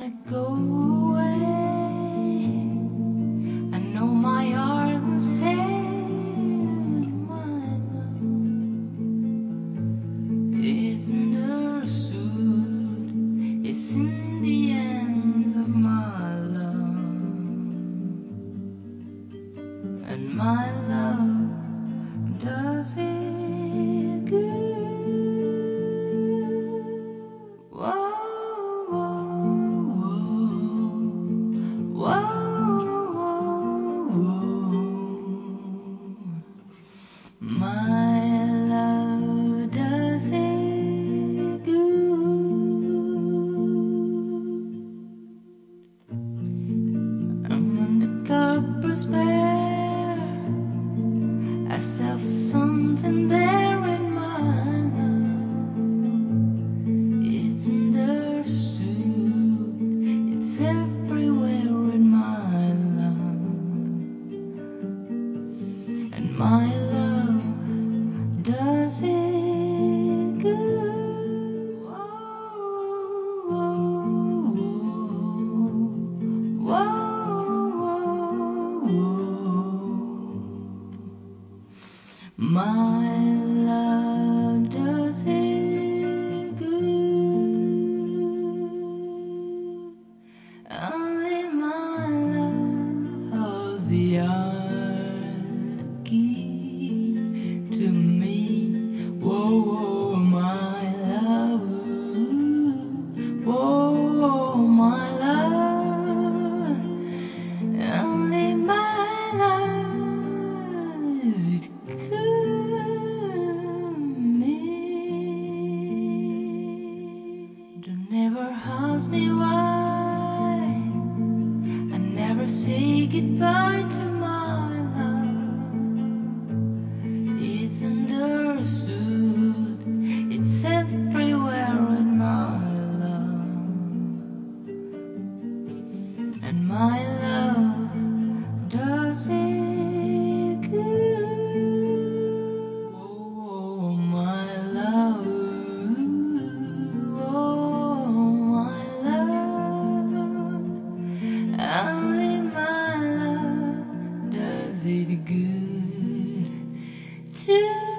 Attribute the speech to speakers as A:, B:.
A: wanna go away. I know my heart will say my love. It's understood. It's in bare, I felt something there in my love. It's understood, it's everywhere in my love, and my love does never ask me why. I never say goodbye to my love. It's understood. It's everywhere in my love. And my love does it to